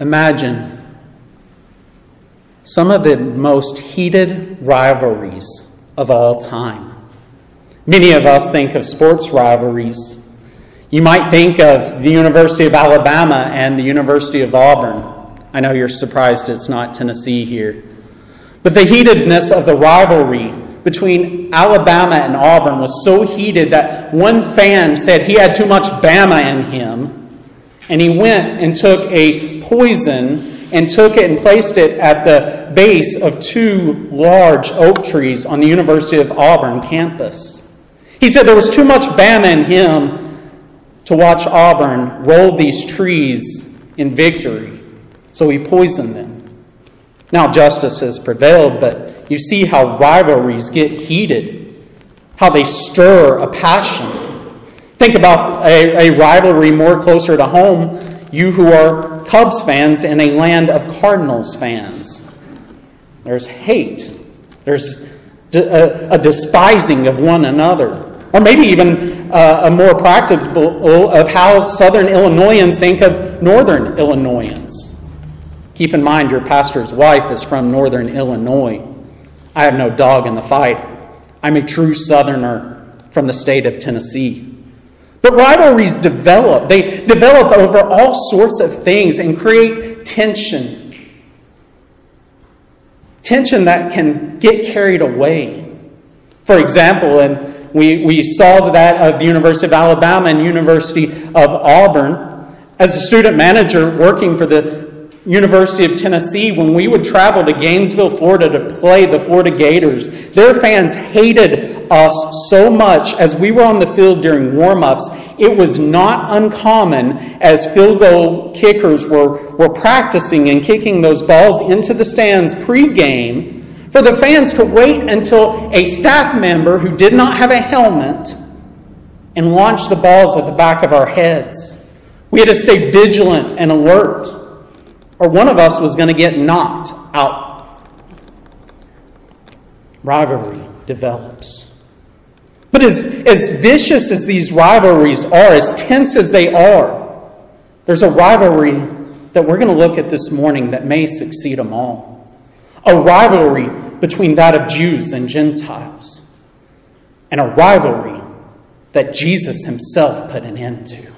Imagine some of the most heated rivalries of all time. Many of us think of sports rivalries. You might think of the University of Alabama and the University of Auburn. I know you're surprised it's not Tennessee here. But the heatedness of the rivalry between Alabama and Auburn was so heated that one fan said he had too much Bama in him, and he went and took a poison and took it and placed it at the base of two large oak trees on the University of Auburn campus. He said there was too much Bama in him to watch Auburn roll these trees in victory, so he poisoned them. Now, justice has prevailed, but you see how rivalries get heated, how they stir a passion. Think about a, a rivalry more closer to home. You who are Cubs fans in a land of Cardinals fans. There's hate, there's a, a despising of one another. Or maybe even uh, a more practical of how Southern Illinoisans think of Northern Illinoisans. Keep in mind, your pastor's wife is from Northern Illinois. I have no dog in the fight. I'm a true Southerner from the state of Tennessee. But rivalries develop. They develop over all sorts of things and create tension. Tension that can get carried away. For example, and we, we saw that of the University of Alabama and University of Auburn. As a student manager working for the University of Tennessee, when we would travel to Gainesville, Florida to play the Florida Gators, their fans hated us so much as we were on the field during warm-ups. It was not uncommon as field goal kickers were, were practicing and kicking those balls into the stands pre-game for the fans to wait until a staff member who did not have a helmet and launch the balls at the back of our heads. We had to stay vigilant and alert or one of us was going to get knocked out. Rivalry develops. But as, as vicious as these rivalries are, as tense as they are, there's a rivalry that we're going to look at this morning that may succeed them all. A rivalry between that of Jews and Gentiles, and a rivalry that Jesus himself put an end to.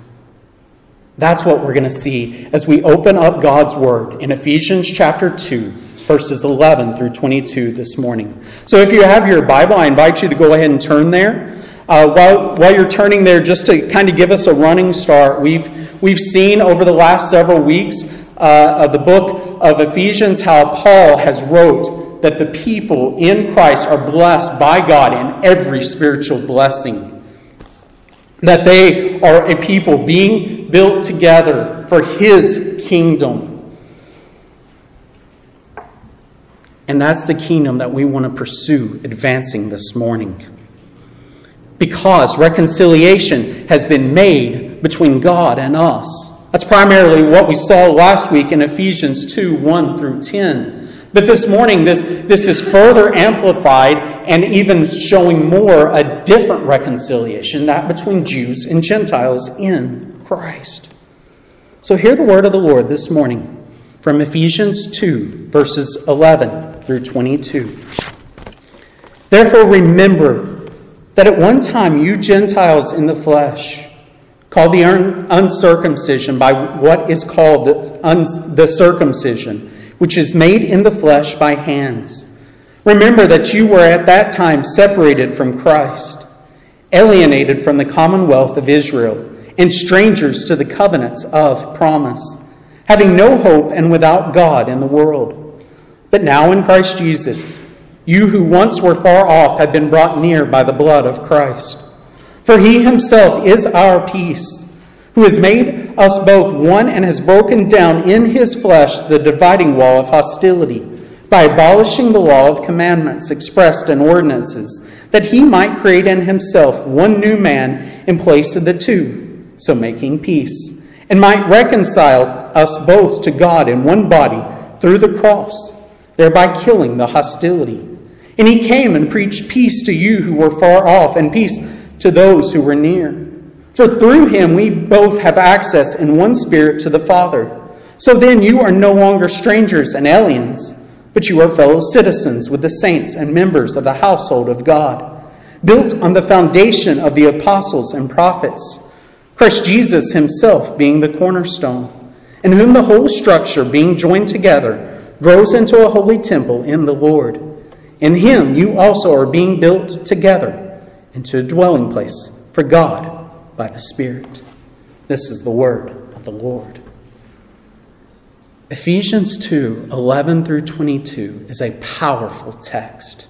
That's what we're going to see as we open up God's Word in Ephesians chapter 2, verses 11 through 22 this morning. So if you have your Bible, I invite you to go ahead and turn there. Uh, while, while you're turning there, just to kind of give us a running start, we've, we've seen over the last several weeks uh, of the book of Ephesians how Paul has wrote that the people in Christ are blessed by God in every spiritual blessing that they are a people being built together for His kingdom. And that's the kingdom that we want to pursue advancing this morning. Because reconciliation has been made between God and us. That's primarily what we saw last week in Ephesians 2 1 through 10. But this morning, this, this is further amplified and even showing more a different reconciliation, that between Jews and Gentiles in Christ. So hear the word of the Lord this morning from Ephesians 2, verses 11 through 22. Therefore, remember that at one time you Gentiles in the flesh, called the uncircumcision by what is called the, circumcision which is made in the flesh by hands. Remember that you were at that time separated from Christ, alienated from the commonwealth of Israel, and strangers to the covenants of promise, having no hope and without God in the world. But now in Christ Jesus, you who once were far off have been brought near by the blood of Christ. For he himself is our peace who has made us both one and has broken down in his flesh the dividing wall of hostility by abolishing the law of commandments expressed in ordinances, that he might create in himself one new man in place of the two, so making peace, and might reconcile us both to God in one body through the cross, thereby killing the hostility. And he came and preached peace to you who were far off, and peace to those who were near. For through him we both have access in one spirit to the Father. So then you are no longer strangers and aliens, but you are fellow citizens with the saints and members of the household of God, built on the foundation of the apostles and prophets, Christ Jesus himself being the cornerstone, in whom the whole structure, being joined together, grows into a holy temple in the Lord. In him you also are being built together into a dwelling place for God by the Spirit. This is the word of the Lord. Ephesians 2 11 through 22 is a powerful text.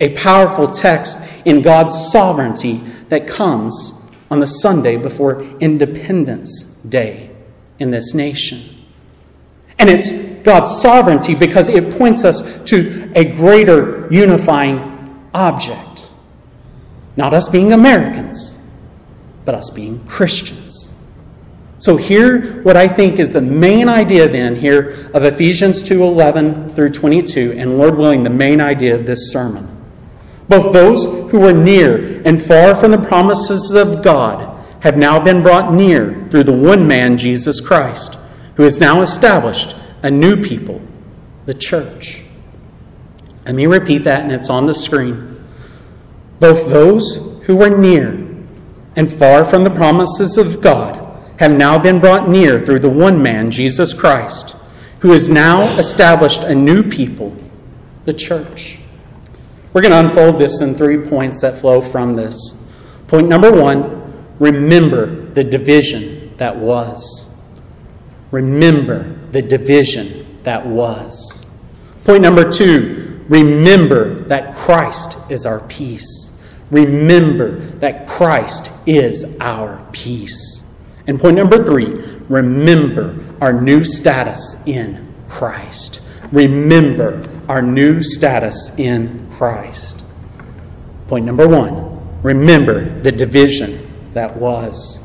A powerful text in God's sovereignty that comes on the Sunday before Independence Day in this nation. And it's God's sovereignty because it points us to a greater unifying object. Not us being Americans, but us being Christians. So here what I think is the main idea then here of Ephesians 2:11 through 22 and Lord willing the main idea of this sermon. Both those who were near and far from the promises of God have now been brought near through the one man Jesus Christ, who has now established a new people, the church. Let me repeat that and it's on the screen. Both those who were near and far from the promises of God have now been brought near through the one man, Jesus Christ, who has now established a new people, the church. We're going to unfold this in three points that flow from this. Point number one remember the division that was. Remember the division that was. Point number two remember that Christ is our peace. Remember that Christ is our peace. And point number three remember our new status in Christ. Remember our new status in Christ. Point number one remember the division that was.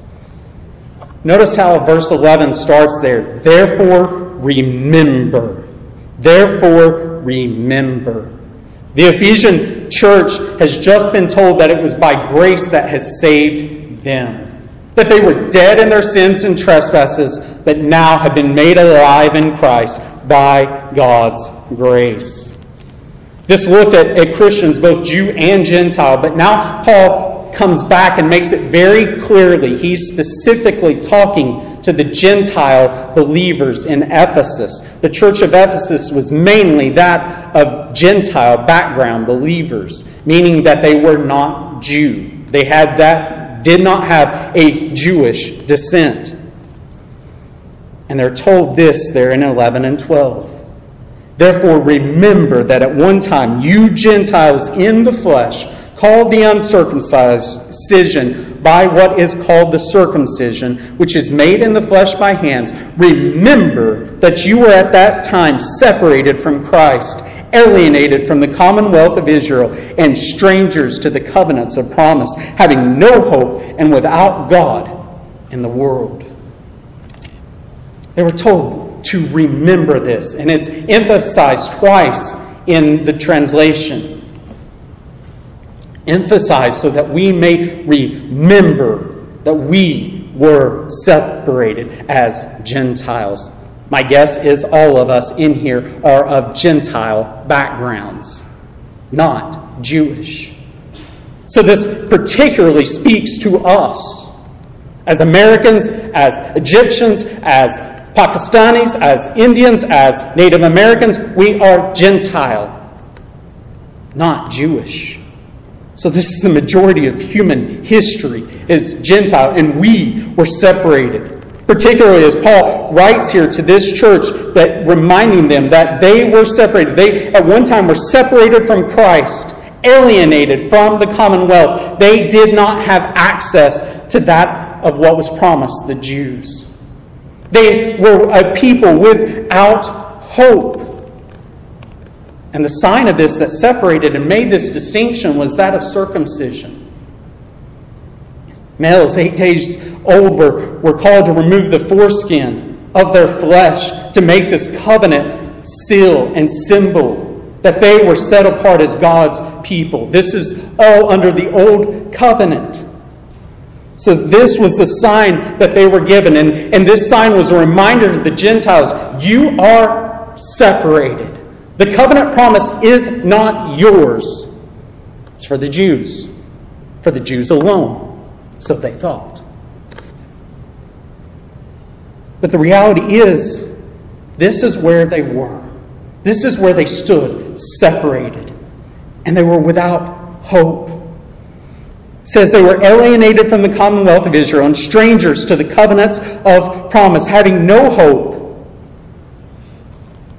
Notice how verse 11 starts there. Therefore, remember. Therefore, remember. The Ephesian church has just been told that it was by grace that has saved them that they were dead in their sins and trespasses, but now have been made alive in Christ by God's grace. This looked at, at Christians, both Jew and Gentile, but now Paul comes back and makes it very clearly. He's specifically talking to the Gentile believers in Ephesus. The church of Ephesus was mainly that of Gentile background believers, meaning that they were not Jew. They had that did not have a Jewish descent. And they're told this there in 11 and 12. Therefore, remember that at one time you Gentiles in the flesh, called the uncircumcision by what is called the circumcision, which is made in the flesh by hands, remember that you were at that time separated from Christ alienated from the commonwealth of Israel, and strangers to the covenants of promise, having no hope and without God in the world. They were told to remember this, and it's emphasized twice in the translation. Emphasized so that we may remember that we were separated as Gentiles my guess is all of us in here are of Gentile backgrounds, not Jewish. So this particularly speaks to us as Americans, as Egyptians, as Pakistanis, as Indians, as Native Americans. We are Gentile, not Jewish. So this is the majority of human history is Gentile, and we were separated Particularly as Paul writes here to this church that reminding them that they were separated. They at one time were separated from Christ, alienated from the commonwealth. They did not have access to that of what was promised the Jews. They were a people without hope. And the sign of this that separated and made this distinction was that of circumcision. Males eight days old were, were called to remove the foreskin of their flesh to make this covenant seal and symbol that they were set apart as God's people. This is all under the old covenant. So, this was the sign that they were given. And, and this sign was a reminder to the Gentiles you are separated. The covenant promise is not yours, it's for the Jews, for the Jews alone. So they thought. But the reality is, this is where they were. This is where they stood, separated. And they were without hope. Says they were alienated from the commonwealth of Israel and strangers to the covenants of promise, having no hope.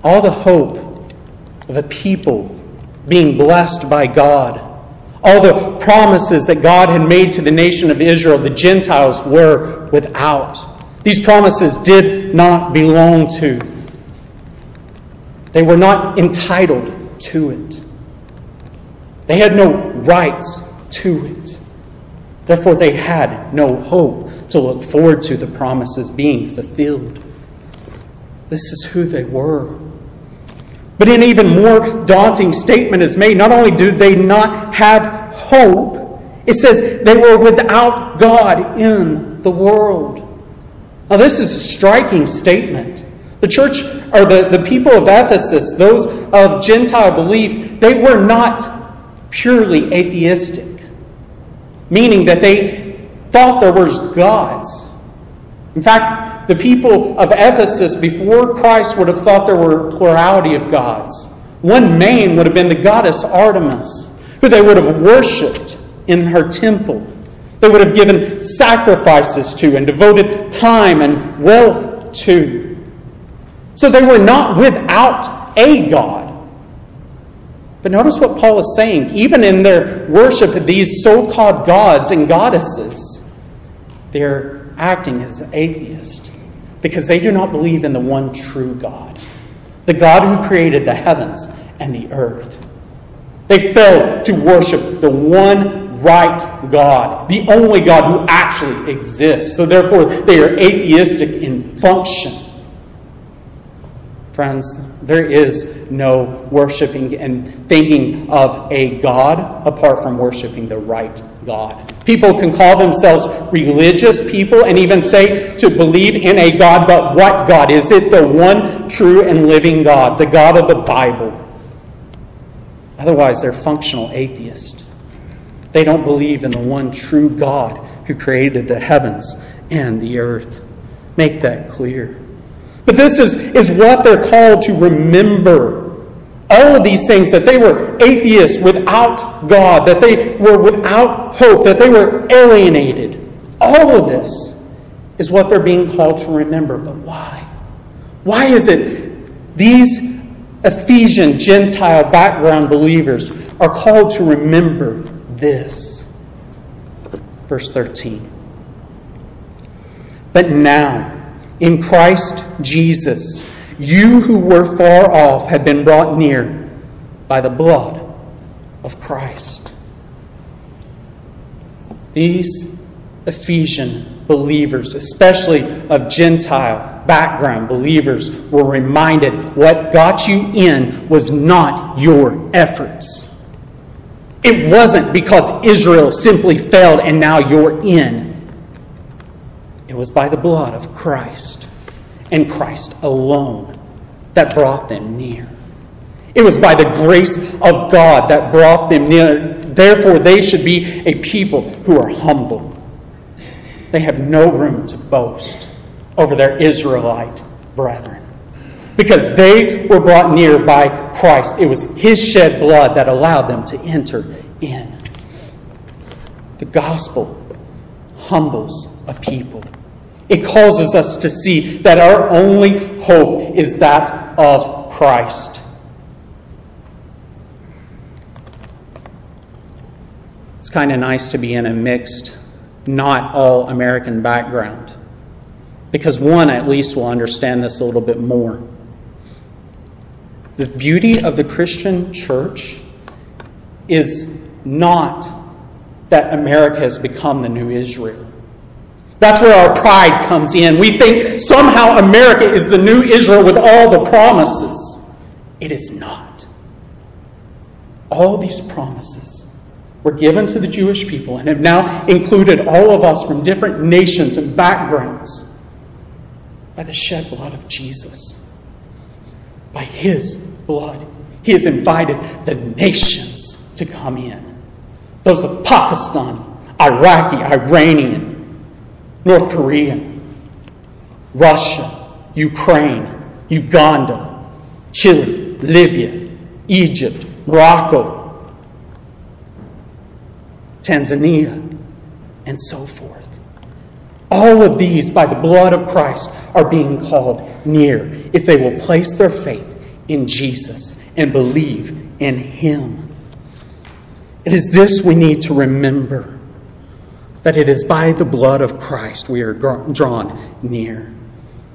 All the hope of a people being blessed by God. All the promises that God had made to the nation of Israel, the Gentiles were without. These promises did not belong to. They were not entitled to it. They had no rights to it. Therefore, they had no hope to look forward to the promises being fulfilled. This is who they were. But an even more daunting statement is made. Not only do they not have hope, it says they were without God in the world. Now, this is a striking statement. The church, or the, the people of Ephesus, those of Gentile belief, they were not purely atheistic, meaning that they thought there was gods. In fact, the people of Ephesus before Christ would have thought there were a plurality of gods. One main would have been the goddess Artemis, who they would have worshipped in her temple. They would have given sacrifices to and devoted time and wealth to. So they were not without a God. But notice what Paul is saying. Even in their worship of these so called gods and goddesses, they're acting as atheists because they do not believe in the one true God, the God who created the heavens and the earth. They failed to worship the one right God, the only God who actually exists. So therefore, they are atheistic in function. Friends, there is no worshiping and thinking of a God apart from worshiping the right God. People can call themselves religious people and even say to believe in a God, but what God? Is it the one true and living God, the God of the Bible? Otherwise, they're functional atheists. They don't believe in the one true God who created the heavens and the earth. Make that clear. But this is, is what they're called to remember. All of these things that they were atheists without God, that they were without hope, that they were alienated. All of this is what they're being called to remember. But why? Why is it these Ephesian Gentile background believers are called to remember this? Verse 13. But now, in Christ Jesus, you who were far off have been brought near by the blood of Christ. These Ephesian believers, especially of Gentile background believers, were reminded what got you in was not your efforts. It wasn't because Israel simply failed and now you're in. It was by the blood of Christ and Christ alone that brought them near. It was by the grace of God that brought them near. Therefore, they should be a people who are humble. They have no room to boast over their Israelite brethren because they were brought near by Christ. It was His shed blood that allowed them to enter in. The gospel humbles a people. It causes us to see that our only hope is that of Christ. It's kind of nice to be in a mixed, not all American background. Because one, at least, will understand this a little bit more. The beauty of the Christian church is not that America has become the new Israel. That's where our pride comes in. We think somehow America is the new Israel with all the promises. It is not. All these promises were given to the Jewish people and have now included all of us from different nations and backgrounds by the shed blood of Jesus. By his blood, he has invited the nations to come in. Those of Pakistan, Iraqi, Iranian, North Korean, Russia, Ukraine, Uganda, Chile, Libya, Egypt, Morocco, Tanzania, and so forth. All of these, by the blood of Christ, are being called near if they will place their faith in Jesus and believe in Him. It is this we need to remember that it is by the blood of Christ we are drawn near.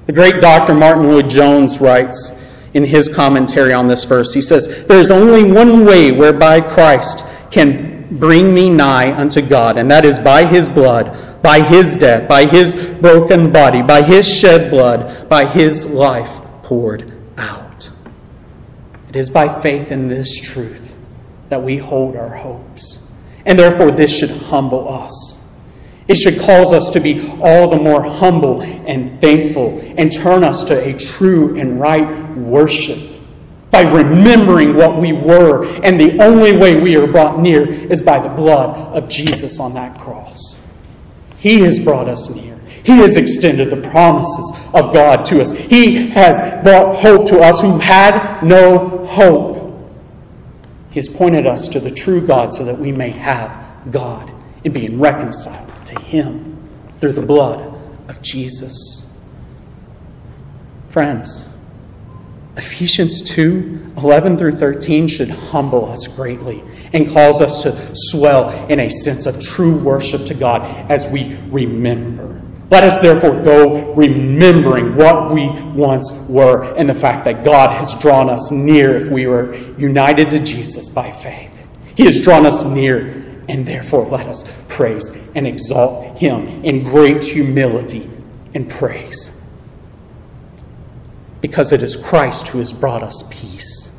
The great Dr. Martyn Lloyd-Jones writes in his commentary on this verse, he says, There is only one way whereby Christ can bring me nigh unto God, and that is by his blood, by his death, by his broken body, by his shed blood, by his life poured out. It is by faith in this truth that we hold our hopes. And therefore, this should humble us. It should cause us to be all the more humble and thankful and turn us to a true and right worship by remembering what we were. And the only way we are brought near is by the blood of Jesus on that cross. He has brought us near. He has extended the promises of God to us. He has brought hope to us who had no hope. He has pointed us to the true God so that we may have God in being reconciled to Him through the blood of Jesus. Friends, Ephesians 2 11 through 13 should humble us greatly and cause us to swell in a sense of true worship to God as we remember. Let us therefore go remembering what we once were and the fact that God has drawn us near if we were united to Jesus by faith. He has drawn us near, and therefore let us praise and exalt Him in great humility and praise because it is Christ who has brought us peace.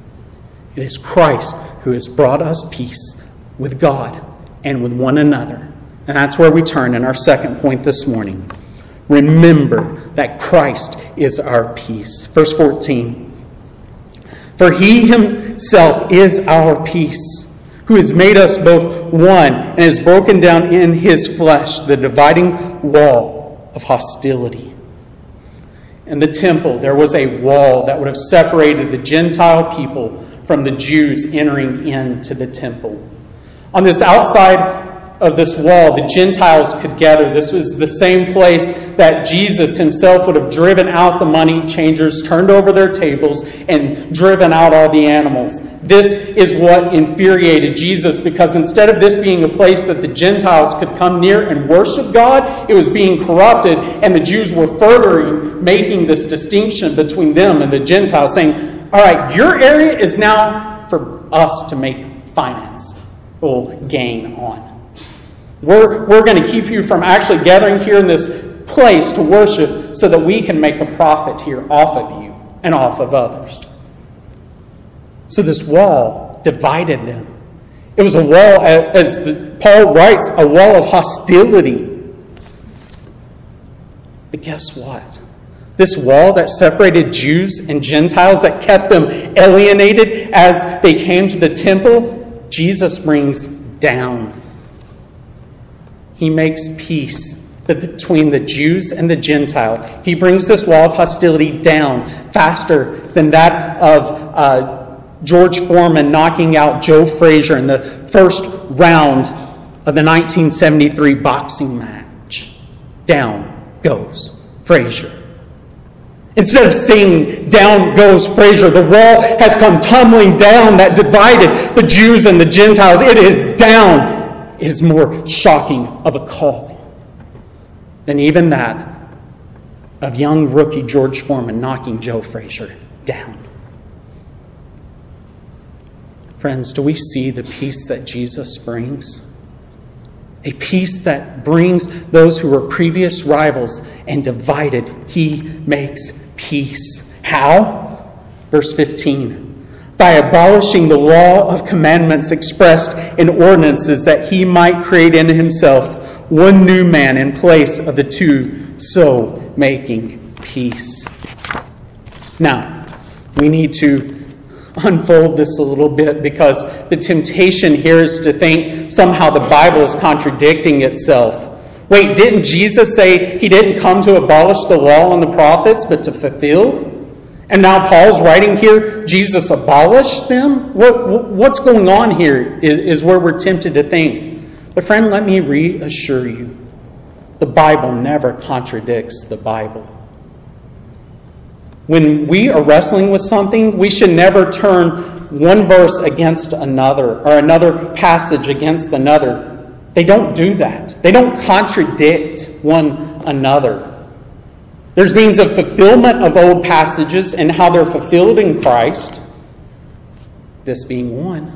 It is Christ who has brought us peace with God and with one another. And that's where we turn in our second point this morning. Remember that Christ is our peace. Verse 14 For he himself is our peace, who has made us both one and has broken down in his flesh the dividing wall of hostility in the temple, there was a wall that would have separated the Gentile people from the Jews entering into the temple. On this outside of this wall, the Gentiles could gather. This was the same place that Jesus himself would have driven out the money changers, turned over their tables, and driven out all the animals. This is what infuriated Jesus because instead of this being a place that the Gentiles could come near and worship God, it was being corrupted, and the Jews were furthering making this distinction between them and the Gentiles, saying, All right, your area is now for us to make finance gain on. We're, we're going to keep you from actually gathering here in this place to worship so that we can make a profit here off of you and off of others. So this wall divided them. It was a wall, as Paul writes, a wall of hostility. But guess what? This wall that separated Jews and Gentiles, that kept them alienated as they came to the temple, Jesus brings down he makes peace between the Jews and the Gentile. He brings this wall of hostility down faster than that of uh, George Foreman knocking out Joe Frazier in the first round of the 1973 boxing match. Down goes Frazier. Instead of saying, down goes Frazier, the wall has come tumbling down that divided the Jews and the Gentiles. It is down it is more shocking of a call than even that of young rookie George Foreman knocking Joe Frazier down. Friends, do we see the peace that Jesus brings? A peace that brings those who were previous rivals and divided. He makes peace. How? Verse 15 by abolishing the law of commandments expressed in ordinances, that he might create in himself one new man in place of the two, so making peace. Now, we need to unfold this a little bit because the temptation here is to think somehow the Bible is contradicting itself. Wait, didn't Jesus say he didn't come to abolish the law and the prophets, but to fulfill? And now Paul's writing here, Jesus abolished them? What, what's going on here is, is where we're tempted to think. But, friend, let me reassure you the Bible never contradicts the Bible. When we are wrestling with something, we should never turn one verse against another or another passage against another. They don't do that, they don't contradict one another. There's means of fulfillment of old passages and how they're fulfilled in Christ, this being one.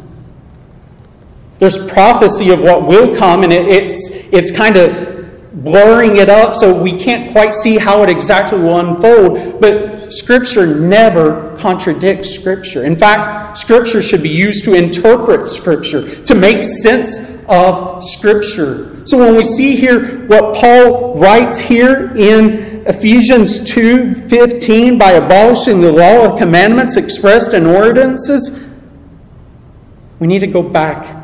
There's prophecy of what will come, and it, it's, it's kind of blurring it up so we can't quite see how it exactly will unfold. But Scripture never contradicts Scripture. In fact, Scripture should be used to interpret Scripture, to make sense of Scripture. So when we see here what Paul writes here in Ephesians 2:15 by abolishing the law of commandments expressed in ordinances, we need to go back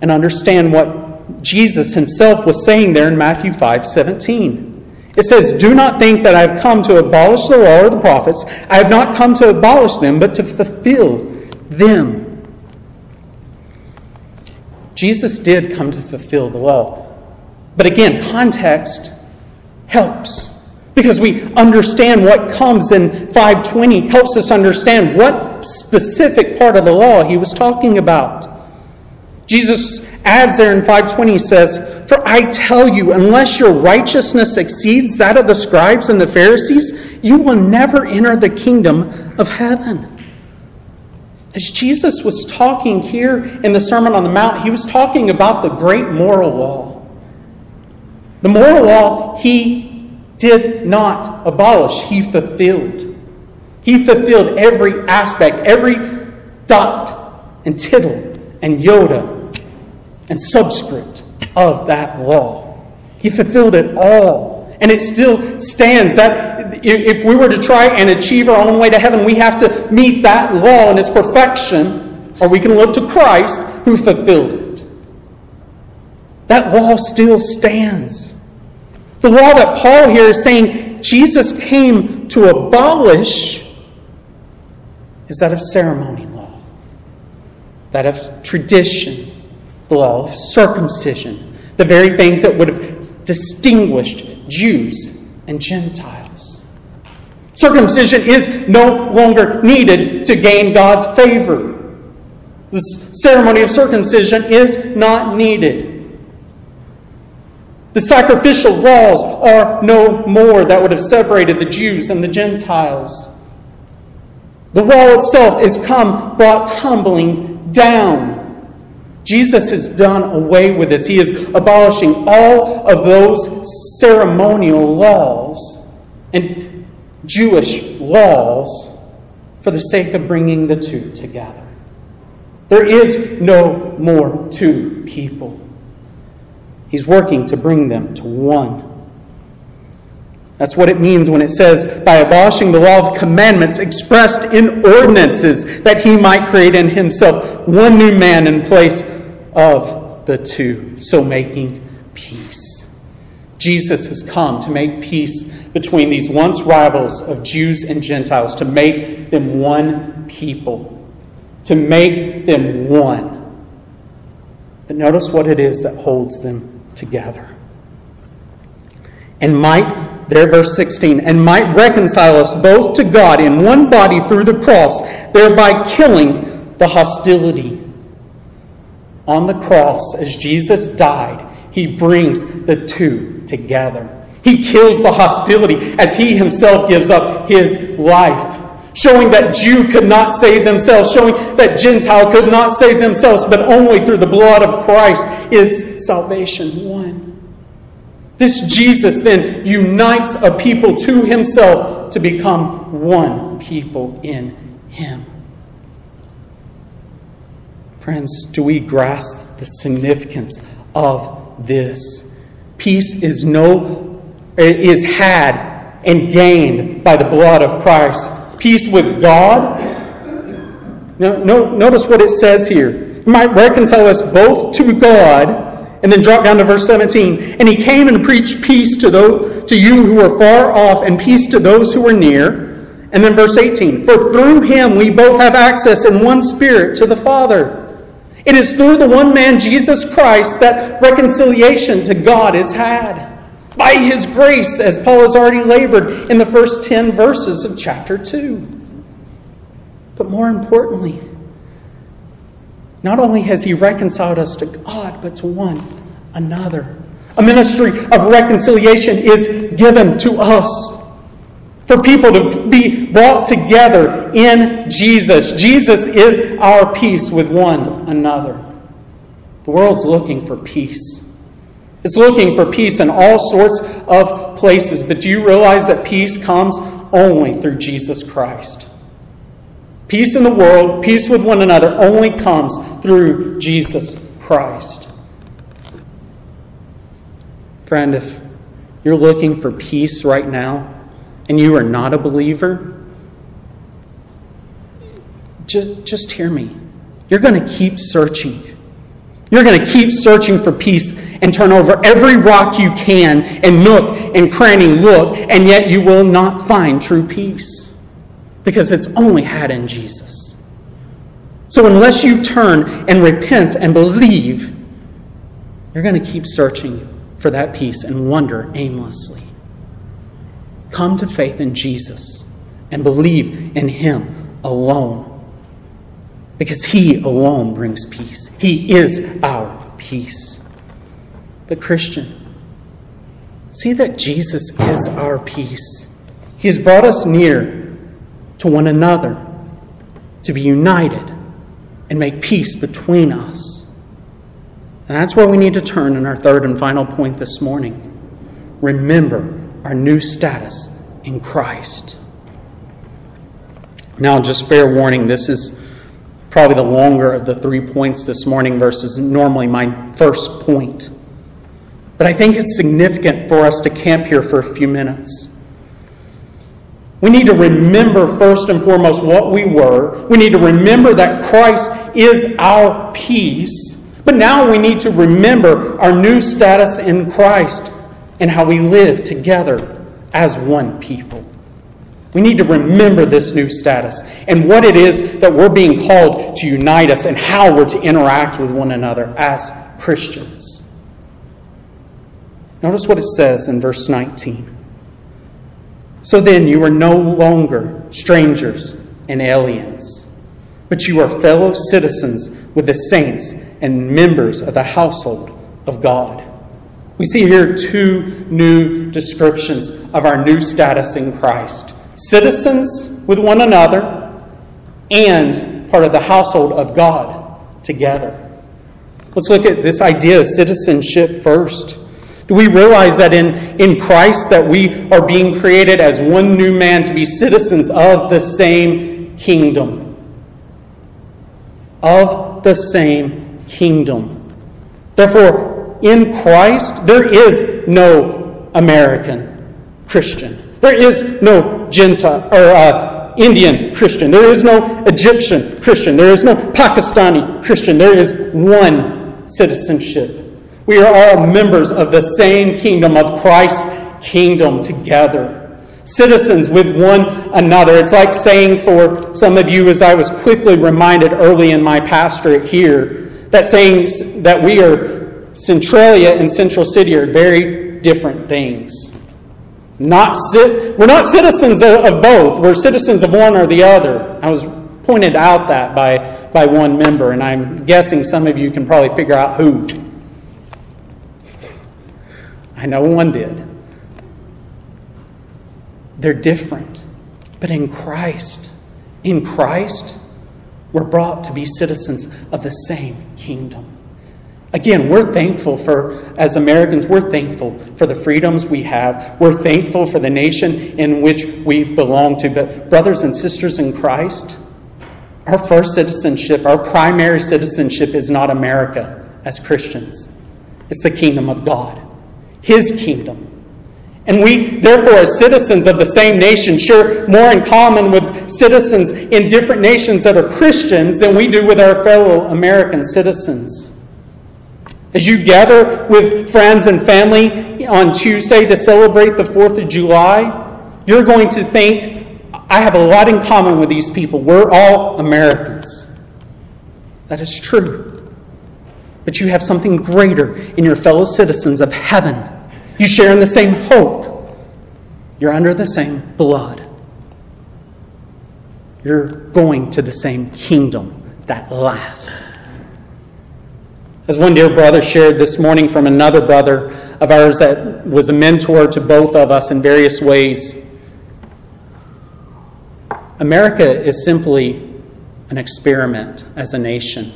and understand what Jesus himself was saying there in Matthew 5:17. It says, Do not think that I have come to abolish the law or the prophets. I have not come to abolish them, but to fulfill them. Jesus did come to fulfill the law. But again, context helps. Because we understand what comes in 520 helps us understand what specific part of the law he was talking about. Jesus adds there in 520 says, For I tell you, unless your righteousness exceeds that of the scribes and the Pharisees, you will never enter the kingdom of heaven. As Jesus was talking here in the Sermon on the Mount, he was talking about the great moral law. The moral law he did not abolish, he fulfilled. He fulfilled every aspect, every dot and tittle and iota and subscript of that law. He fulfilled it all. And it still stands. That if we were to try and achieve our own way to heaven, we have to meet that law in its perfection, or we can look to Christ who fulfilled it. That law still stands. The law that Paul here is saying Jesus came to abolish is that of ceremony law, that of tradition, the law of circumcision, the very things that would have distinguished Jews and Gentiles. Circumcision is no longer needed to gain God's favor. The ceremony of circumcision is not needed. The sacrificial laws are no more that would have separated the Jews and the Gentiles. The wall itself is come brought tumbling down. Jesus has done away with this. He is abolishing all of those ceremonial laws and Jewish laws for the sake of bringing the two together. There is no more two people. He's working to bring them to one. That's what it means when it says, by abolishing the law of commandments expressed in ordinances, that he might create in himself one new man in place of the two, so making peace. Jesus has come to make peace between these once rivals of Jews and Gentiles, to make them one people, to make them one. But notice what it is that holds them together. And might, there, verse 16, and might reconcile us both to God in one body through the cross, thereby killing the hostility on the cross, as Jesus died, he brings the two together. He kills the hostility as he himself gives up his life, showing that Jew could not save themselves, showing that Gentile could not save themselves, but only through the blood of Christ is salvation won. This Jesus then unites a people to himself to become one people in him. Friends, do we grasp the significance of this? Peace is no is had and gained by the blood of Christ. Peace with God. No, no, notice what it says here. He might reconcile us both to God. And then drop down to verse 17. And he came and preached peace to, those, to you who are far off and peace to those who are near. And then verse 18. For through him we both have access in one spirit to the Father. It is through the one man, Jesus Christ, that reconciliation to God is had. By his grace, as Paul has already labored in the first 10 verses of chapter 2. But more importantly, not only has he reconciled us to God, but to one another. A ministry of reconciliation is given to us for people to be brought together in Jesus. Jesus is our peace with one another. The world's looking for peace. It's looking for peace in all sorts of places, but do you realize that peace comes only through Jesus Christ? Peace in the world, peace with one another, only comes through Jesus Christ. Friend, if you're looking for peace right now and you are not a believer, just, just hear me. You're going to keep searching. You're going to keep searching for peace and turn over every rock you can and nook and cranny look, and yet you will not find true peace because it's only had in Jesus. So, unless you turn and repent and believe, you're going to keep searching for that peace and wander aimlessly. Come to faith in Jesus and believe in Him alone. Because He alone brings peace. He is our peace. The Christian, see that Jesus is our peace. He has brought us near to one another, to be united and make peace between us. And that's where we need to turn in our third and final point this morning. Remember our new status in Christ. Now, just fair warning, this is probably the longer of the three points this morning versus normally my first point. But I think it's significant for us to camp here for a few minutes. We need to remember, first and foremost, what we were. We need to remember that Christ is our peace. But now we need to remember our new status in Christ and how we live together as one people. We need to remember this new status and what it is that we're being called to unite us and how we're to interact with one another as Christians. Notice what it says in verse 19. So then, you are no longer strangers and aliens, but you are fellow citizens with the saints and members of the household of God. We see here two new descriptions of our new status in Christ citizens with one another and part of the household of God together. Let's look at this idea of citizenship first. Do we realize that in, in Christ that we are being created as one new man to be citizens of the same kingdom? Of the same kingdom. Therefore, in Christ, there is no American Christian. There is no Gentile or uh, Indian Christian. There is no Egyptian Christian. There is no Pakistani Christian. There is one citizenship we are all members of the same kingdom, of Christ's kingdom together. Citizens with one another. It's like saying for some of you, as I was quickly reminded early in my pastorate here, that saying that we are Centralia and Central City are very different things. Not sit, we're not citizens of, both. We're citizens of one or the other. I was pointed out that by, by one member, and I'm guessing some of you can probably figure out who. I know one did. They're different. But in Christ, in Christ, we're brought to be citizens of the same kingdom. Again, we're thankful for, as Americans, we're thankful for the freedoms we have. We're thankful for the nation in which we belong to. But, brothers and sisters in Christ, our first citizenship, our primary citizenship is not America as Christians. It's the kingdom of God, His kingdom. And we, therefore, as citizens of the same nation, share more in common with citizens in different nations that are Christians than we do with our fellow American citizens. As you gather with friends and family on Tuesday to celebrate the 4th of July, you're going to think, I have a lot in common with these people. We're all Americans. That is true. But you have something greater in your fellow citizens of heaven. You share in the same hope. You're under the same blood. You're going to the same kingdom that lasts. As one dear brother shared this morning from another brother of ours that was a mentor to both of us in various ways, America is simply an experiment as a nation.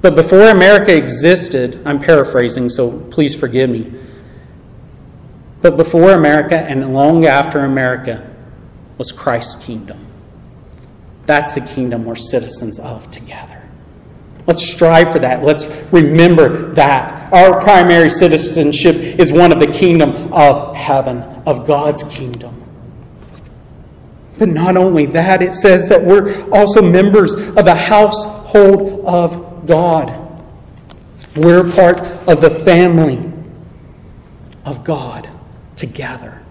But before America existed, I'm paraphrasing, so please forgive me. But before America and long after America was Christ's kingdom. That's the kingdom we're citizens of together. Let's strive for that. Let's remember that. Our primary citizenship is one of the kingdom of heaven, of God's kingdom. But not only that, it says that we're also members of the household of God. We're part of the family of God together.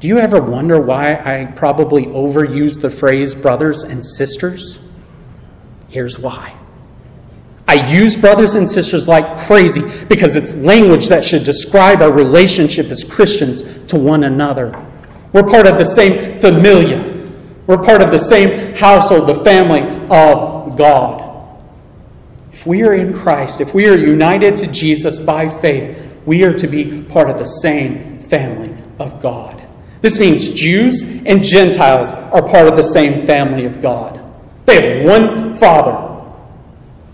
Do you ever wonder why I probably overuse the phrase brothers and sisters? Here's why. I use brothers and sisters like crazy because it's language that should describe our relationship as Christians to one another. We're part of the same familia. We're part of the same household, the family of God. If we are in Christ, if we are united to Jesus by faith, we are to be part of the same family of God. This means Jews and Gentiles are part of the same family of God. They have one Father,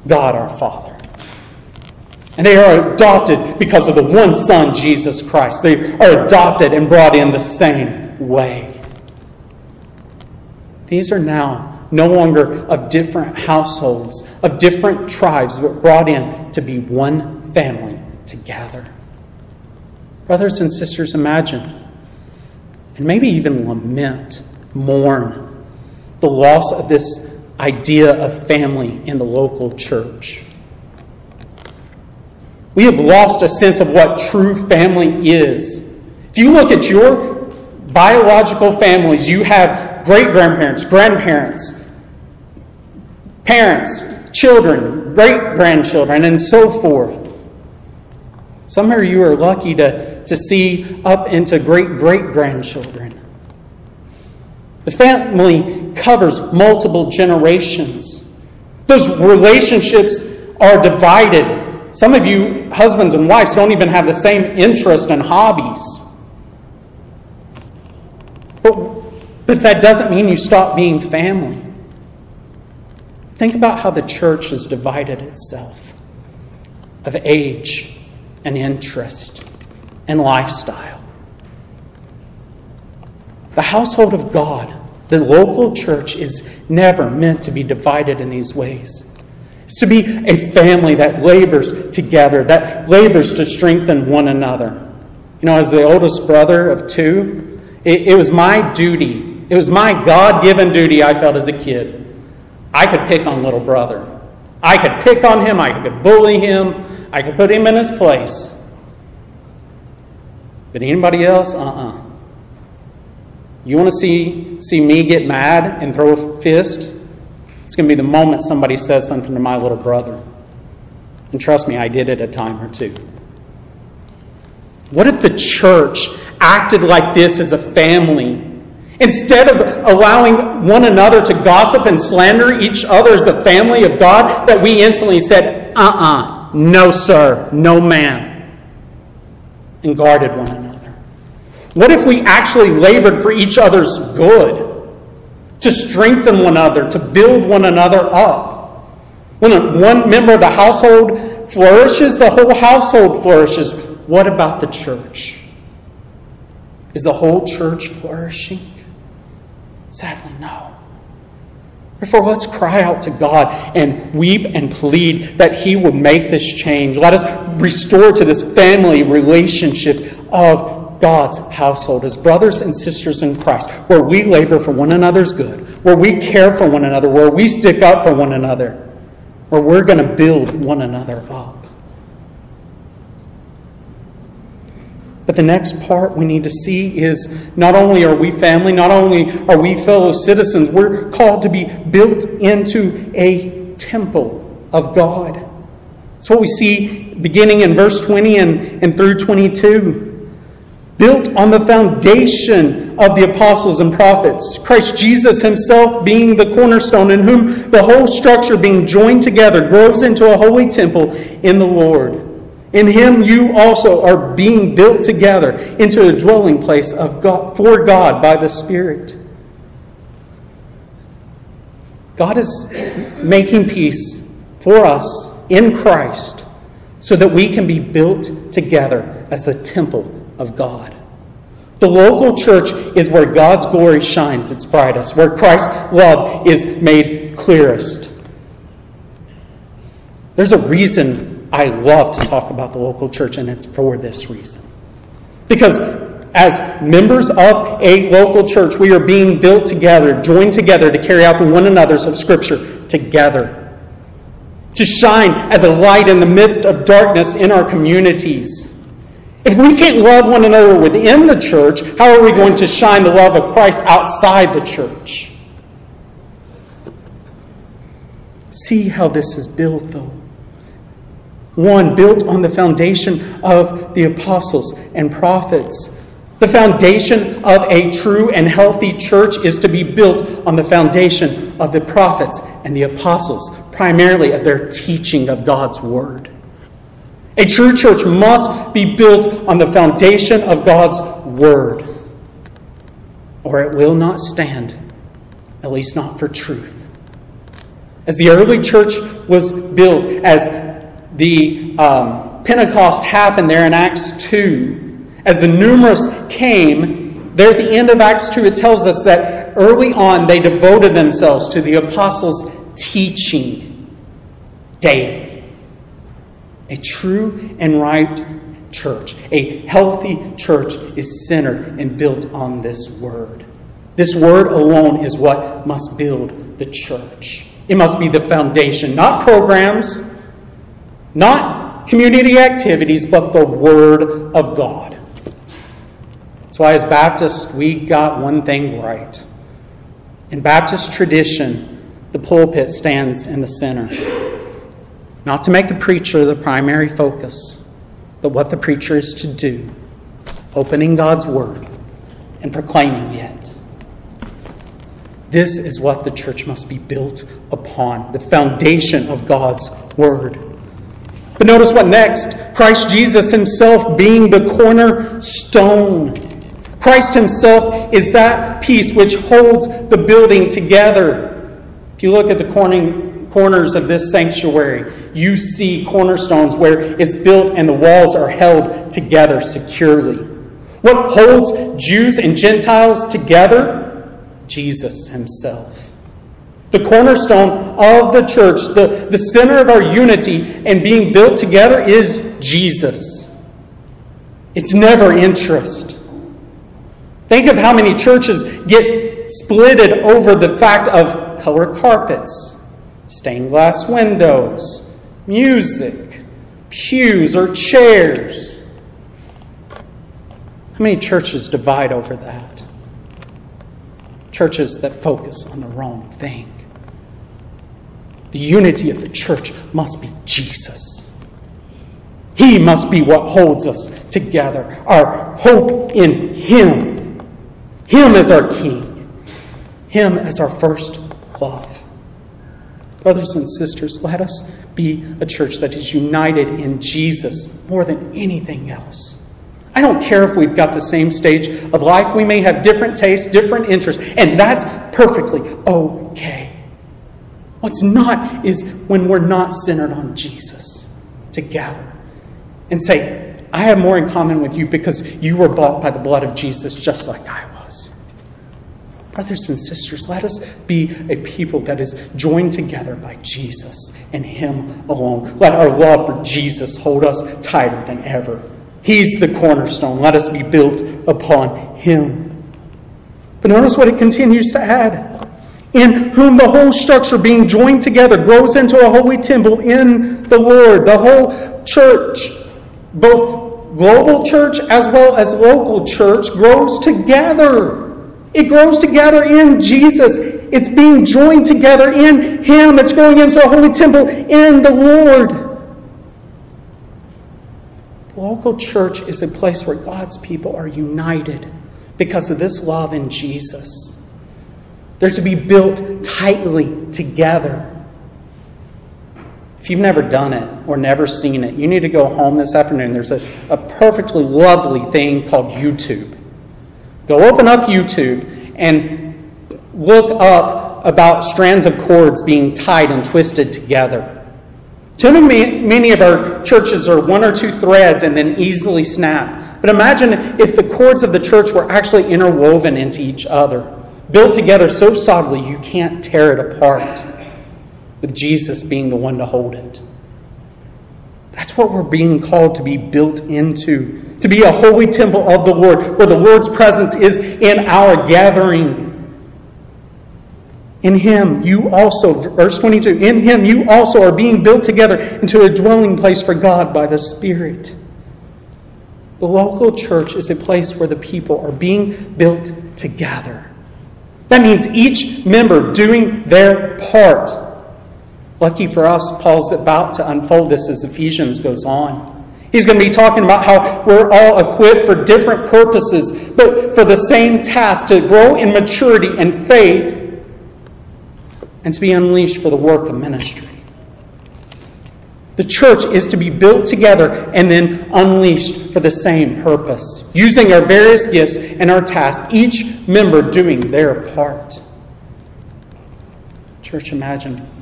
God our Father. And they are adopted because of the one Son, Jesus Christ. They are adopted and brought in the same way. These are now no longer of different households, of different tribes, but brought in to be one family together. Brothers and sisters, imagine and maybe even lament, mourn the loss of this idea of family in the local church. We have lost a sense of what true family is. If you look at your biological families, you have great grandparents, grandparents, parents, children, great grandchildren, and so forth. Some of you are lucky to, to see up into great great grandchildren. The family covers multiple generations. Those relationships are divided. Some of you, husbands and wives, don't even have the same interest and hobbies. But, but that doesn't mean you stop being family. Think about how the church has divided itself of age and interest and lifestyle. The household of God, the local church, is never meant to be divided in these ways. It's to be a family that labors together, that labors to strengthen one another. You know, as the oldest brother of two, it, it was my duty, it was my God given duty I felt as a kid. I could pick on little brother. I could pick on him, I could bully him, I could put him in his place. But anybody else? Uh uh-uh. uh You want to see, see me get mad and throw a fist? It's going to be the moment somebody says something to my little brother. And trust me, I did it a time or two. What if the church acted like this as a family? Instead of allowing one another to gossip and slander each other as the family of God, that we instantly said, uh uh-uh, uh, no, sir, no, ma'am, and guarded one another. What if we actually labored for each other's good, to strengthen one another, to build one another up? When one member of the household flourishes, the whole household flourishes. What about the church? Is the whole church flourishing? Sadly, no. Therefore, let's cry out to God and weep and plead that He would make this change. Let us restore to this family relationship of God's household as brothers and sisters in Christ, where we labor for one another's good, where we care for one another, where we stick up for one another, where we're going to build one another up. But the next part we need to see is not only are we family, not only are we fellow citizens, we're called to be built into a temple of God. That's what we see beginning in verse 20 and, and through 22. Built on the foundation of the apostles and prophets, Christ Jesus himself being the cornerstone, in whom the whole structure being joined together grows into a holy temple in the Lord. In him you also are being built together into a dwelling place of God, for God by the Spirit. God is making peace for us in Christ so that we can be built together as the temple of God. The local church is where God's glory shines its brightest, where Christ's love is made clearest. There's a reason I love to talk about the local church, and it's for this reason. Because as members of a local church, we are being built together, joined together to carry out the one another's of Scripture together. To shine as a light in the midst of darkness in our communities. If we can't love one another within the church, how are we going to shine the love of Christ outside the church? See how this is built, though. One built on the foundation of the apostles and prophets. The foundation of a true and healthy church is to be built on the foundation of the prophets and the apostles, primarily of their teaching of God's Word. A true church must be built on the foundation of God's Word, or it will not stand, at least not for truth. As the early church was built, as the um, Pentecost happened there in Acts 2, as the numerous came, there at the end of Acts 2, it tells us that early on they devoted themselves to the apostles' teaching daily. A true and right church, a healthy church, is centered and built on this word. This word alone is what must build the church. It must be the foundation, not programs not community activities, but the Word of God. That's why, as Baptists, we got one thing right. In Baptist tradition, the pulpit stands in the center. Not to make the preacher the primary focus, but what the preacher is to do opening God's Word and proclaiming it. This is what the church must be built upon the foundation of God's Word. But notice what next? Christ Jesus himself being the cornerstone. Christ himself is that piece which holds the building together. If you look at the corners of this sanctuary, you see cornerstones where it's built and the walls are held together securely. What holds Jews and Gentiles together? Jesus himself the cornerstone of the church, the, the center of our unity and being built together is Jesus. It's never interest. Think of how many churches get splitted over the fact of color carpets, stained glass windows, music, pews or chairs. How many churches divide over that? Churches that focus on the wrong thing. The unity of the church must be Jesus. He must be what holds us together. Our hope in Him. Him as our King. Him as our first love. Brothers and sisters, let us be a church that is united in Jesus more than anything else. I don't care if we've got the same stage of life. We may have different tastes, different interests, and that's perfectly okay. What's not is when we're not centered on Jesus together and say, I have more in common with you because you were bought by the blood of Jesus just like I was. Brothers and sisters, let us be a people that is joined together by Jesus and Him alone. Let our love for Jesus hold us tighter than ever. He's the cornerstone. Let us be built upon Him. But notice what it continues to add. In whom the whole structure being joined together grows into a holy temple in the Lord. The whole church, both global church as well as local church, grows together it grows together in Jesus. It's being joined together in Him. It's going into a holy temple in the Lord. The local church is a place where God's people are united because of this love in Jesus. They're to be built tightly together. If you've never done it or never seen it, you need to go home this afternoon. There's a, a perfectly lovely thing called YouTube. Go open up YouTube and look up about strands of cords being tied and twisted together. Too many, of our churches are one or two threads and then easily snap. But imagine if the cords of the church were actually interwoven into each other, built together so solidly you can't tear it apart, with Jesus being the one to hold it. That's what we're being called to be built into to be a holy temple of the Lord, where the Lord's presence is in our gathering. In Him, you also, verse 22, in Him, you also are being built together into a dwelling place for God by the Spirit. The local church is a place where the people are being built together. That means each member doing their part. Lucky for us, Paul's about to unfold this as Ephesians goes on. He's going to be talking about how we're all equipped for different purposes, but for the same task to grow in maturity and faith and to be unleashed for the work of ministry. The church is to be built together and then unleashed for the same purpose, using our various gifts and our tasks, each member doing their part. Church, imagine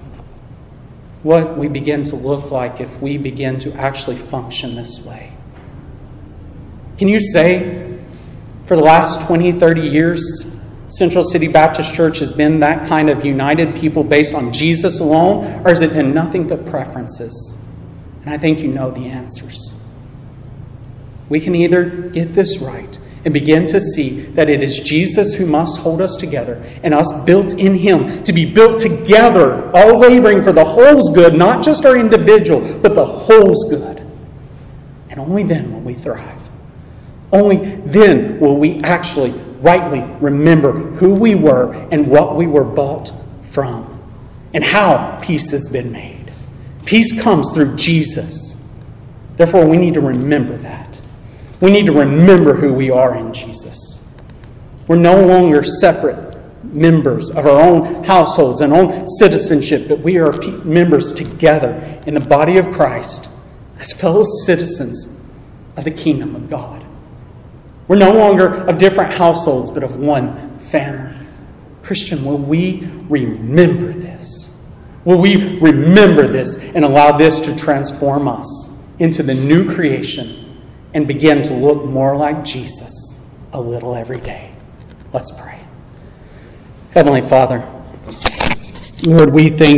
what we begin to look like if we begin to actually function this way. Can you say, for the last 20, 30 years, Central City Baptist Church has been that kind of united people based on Jesus alone, or has it been nothing but preferences? And I think you know the answers. We can either get this right and begin to see that it is Jesus who must hold us together and us built in Him to be built together, all laboring for the whole's good, not just our individual, but the whole's good. And only then will we thrive. Only then will we actually rightly remember who we were and what we were bought from and how peace has been made. Peace comes through Jesus. Therefore, we need to remember that. We need to remember who we are in Jesus. We're no longer separate members of our own households and own citizenship, but we are members together in the body of Christ as fellow citizens of the kingdom of God. We're no longer of different households, but of one family. Christian, will we remember this? Will we remember this and allow this to transform us into the new creation and begin to look more like Jesus a little every day. Let's pray. Heavenly Father, Lord, we thank